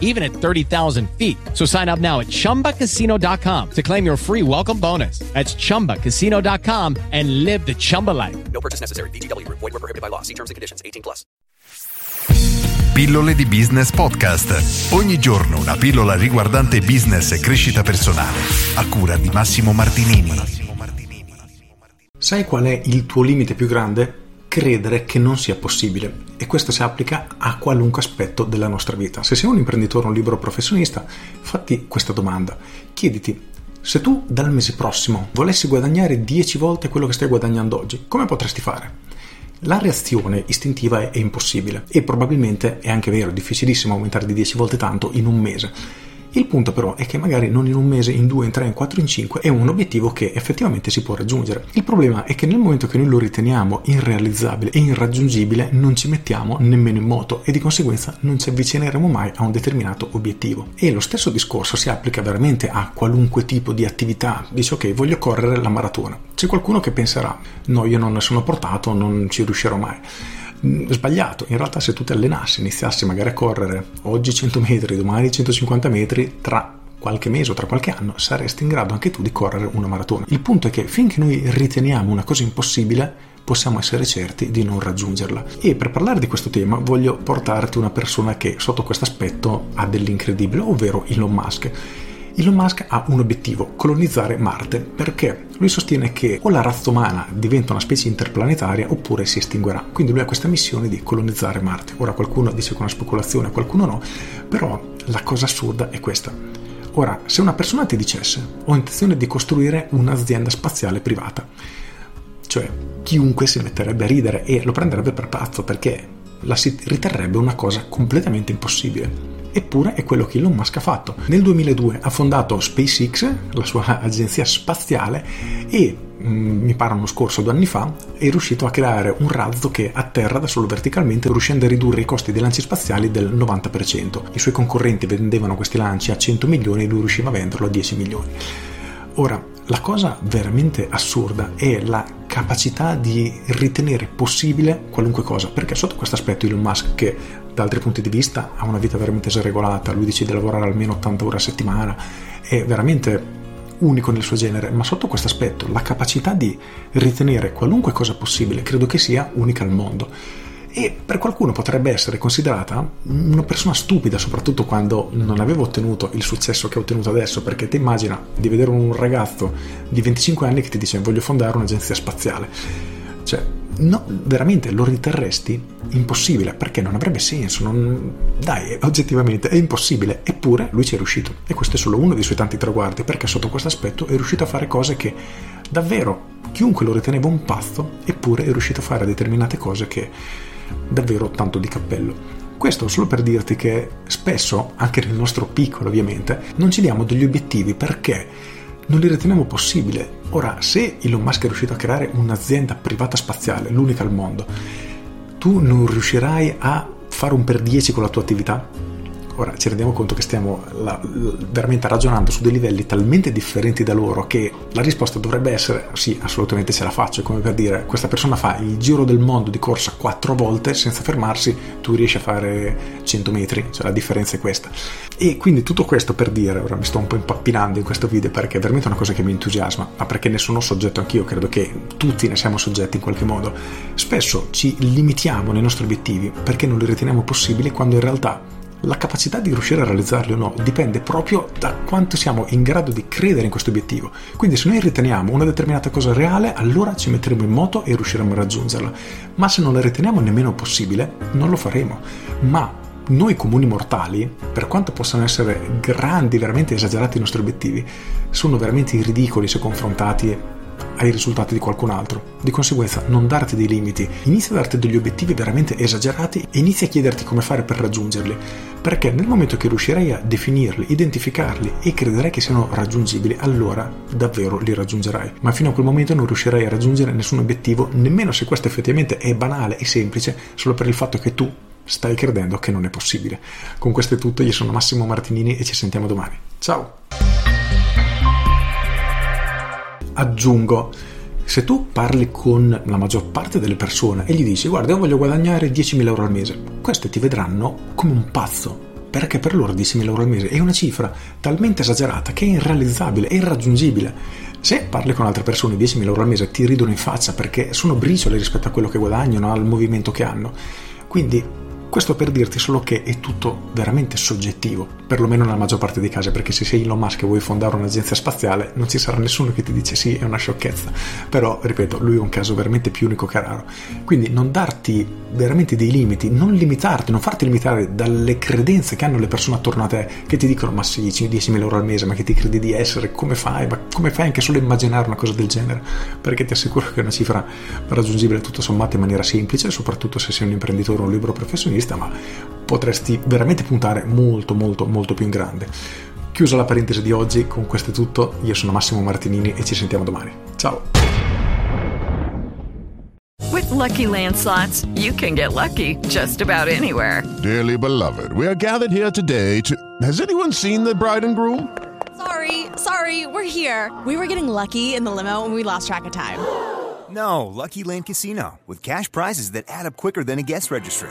even at 30,000 feet. So sign up now at chumbacasino.com to claim your free welcome bonus. That's chumbacasino.com and live the Chumba life. No purchase necessary. VGW Group. Void were prohibited by law. See terms and conditions. 18 plus. Pillole di Business Podcast. Ogni giorno una pillola riguardante business e crescita personale. A cura di Massimo Martinini. Sai qual è il tuo limite più grande? Credere che non sia possibile. E questo si applica a qualunque aspetto della nostra vita. Se sei un imprenditore o un libero professionista, fatti questa domanda. Chiediti, se tu dal mese prossimo volessi guadagnare 10 volte quello che stai guadagnando oggi, come potresti fare? La reazione istintiva è, è impossibile e probabilmente è anche vero, è difficilissimo aumentare di 10 volte tanto in un mese. Il punto però è che magari non in un mese, in due, in tre, in quattro, in cinque è un obiettivo che effettivamente si può raggiungere. Il problema è che nel momento che noi lo riteniamo irrealizzabile e irraggiungibile non ci mettiamo nemmeno in moto e di conseguenza non ci avvicineremo mai a un determinato obiettivo. E lo stesso discorso si applica veramente a qualunque tipo di attività. Dice ok, voglio correre la maratona. C'è qualcuno che penserà no, io non ne sono portato, non ci riuscirò mai sbagliato. In realtà, se tu ti allenassi, iniziassi magari a correre oggi 100 metri, domani 150 metri, tra qualche mese o tra qualche anno saresti in grado anche tu di correre una maratona. Il punto è che finché noi riteniamo una cosa impossibile, possiamo essere certi di non raggiungerla. E per parlare di questo tema voglio portarti una persona che sotto questo aspetto ha dell'incredibile, ovvero Elon Musk. Elon Musk ha un obiettivo, colonizzare Marte, perché lui sostiene che o la razza umana diventa una specie interplanetaria oppure si estinguerà. Quindi lui ha questa missione di colonizzare Marte. Ora qualcuno dice con una speculazione, qualcuno no, però la cosa assurda è questa. Ora, se una persona ti dicesse ho intenzione di costruire un'azienda spaziale privata, cioè chiunque si metterebbe a ridere e lo prenderebbe per pazzo perché la si riterrebbe una cosa completamente impossibile. Eppure è quello che Elon Musk ha fatto. Nel 2002 ha fondato SpaceX, la sua agenzia spaziale, e mm, mi pare uno scorso due anni fa, è riuscito a creare un razzo che atterra da solo verticalmente, riuscendo a ridurre i costi dei lanci spaziali del 90%. I suoi concorrenti vendevano questi lanci a 100 milioni e lui riusciva a venderlo a 10 milioni. Ora, la cosa veramente assurda è la capacità di ritenere possibile qualunque cosa, perché sotto questo aspetto Elon Musk, che da altri punti di vista ha una vita veramente sregolata, lui decide di lavorare almeno 80 ore a settimana, è veramente unico nel suo genere, ma sotto questo aspetto la capacità di ritenere qualunque cosa possibile credo che sia unica al mondo e per qualcuno potrebbe essere considerata una persona stupida, soprattutto quando non aveva ottenuto il successo che ha ottenuto adesso, perché ti immagina di vedere un ragazzo di 25 anni che ti dice voglio fondare un'agenzia spaziale. Cioè, no, veramente lo riterresti impossibile perché non avrebbe senso. Non... Dai, oggettivamente è impossibile. Eppure lui ci è riuscito. E questo è solo uno dei suoi tanti traguardi perché sotto questo aspetto è riuscito a fare cose che davvero chiunque lo riteneva un pazzo, eppure è riuscito a fare determinate cose che davvero tanto di cappello. Questo solo per dirti che spesso, anche nel nostro piccolo ovviamente, non ci diamo degli obiettivi perché non li riteniamo possibili. Ora, se Elon Musk è riuscito a creare un'azienda privata spaziale, l'unica al mondo, tu non riuscirai a fare un per 10 con la tua attività? Ora ci rendiamo conto che stiamo la, veramente ragionando su dei livelli talmente differenti da loro che la risposta dovrebbe essere sì, assolutamente ce la faccio. Come per dire, questa persona fa il giro del mondo di corsa quattro volte senza fermarsi, tu riesci a fare 100 metri, cioè la differenza è questa. E quindi tutto questo per dire, ora mi sto un po' impappinando in questo video perché è veramente una cosa che mi entusiasma, ma perché ne sono soggetto anch'io, credo che tutti ne siamo soggetti in qualche modo. Spesso ci limitiamo nei nostri obiettivi perché non li riteniamo possibili quando in realtà la capacità di riuscire a realizzarli o no dipende proprio da quanto siamo in grado di credere in questo obiettivo. Quindi se noi riteniamo una determinata cosa reale, allora ci metteremo in moto e riusciremo a raggiungerla. Ma se non la riteniamo nemmeno possibile, non lo faremo. Ma noi comuni mortali, per quanto possano essere grandi, veramente esagerati i nostri obiettivi, sono veramente ridicoli se confrontati ai risultati di qualcun altro. Di conseguenza non darti dei limiti, inizia a darti degli obiettivi veramente esagerati e inizia a chiederti come fare per raggiungerli, perché nel momento che riuscirai a definirli, identificarli e crederai che siano raggiungibili, allora davvero li raggiungerai. Ma fino a quel momento non riuscirai a raggiungere nessun obiettivo, nemmeno se questo effettivamente è banale e semplice, solo per il fatto che tu stai credendo che non è possibile. Con questo è tutto, io sono Massimo Martinini e ci sentiamo domani. Ciao! Aggiungo, se tu parli con la maggior parte delle persone e gli dici guarda io voglio guadagnare 10.000 euro al mese, queste ti vedranno come un pazzo, perché per loro 10.000 euro al mese è una cifra talmente esagerata che è irrealizzabile, è irraggiungibile. Se parli con altre persone 10.000 euro al mese ti ridono in faccia perché sono briciole rispetto a quello che guadagnano, al movimento che hanno. Quindi questo per dirti solo che è tutto veramente soggettivo, perlomeno nella maggior parte dei casi, perché se sei Elon Musk e vuoi fondare un'agenzia spaziale non ci sarà nessuno che ti dice sì, è una sciocchezza. Però, ripeto, lui è un caso veramente più unico che raro. Quindi non darti veramente dei limiti, non limitarti, non farti limitare dalle credenze che hanno le persone attorno a te, che ti dicono ma sì, 10.000 euro al mese, ma che ti credi di essere, come fai? Ma come fai anche solo a immaginare una cosa del genere? Perché ti assicuro che è una cifra raggiungibile tutto sommato in maniera semplice, soprattutto se sei un imprenditore o un libero professionista vista, ma potresti veramente puntare molto molto molto più in grande. Chiusa la parentesi di oggi, con questo è tutto, io sono Massimo Martinini e ci sentiamo domani. Ciao! With lucky landslots, you can get lucky just about anywhere. Dearly beloved, we are gathered here today to. Has anyone seen the bride and groom? Sorry, sorry, we're here. We were getting lucky in the limo and we lost track of time. No, Lucky Land Casino, with cash prizes that add up quicker than a guest registry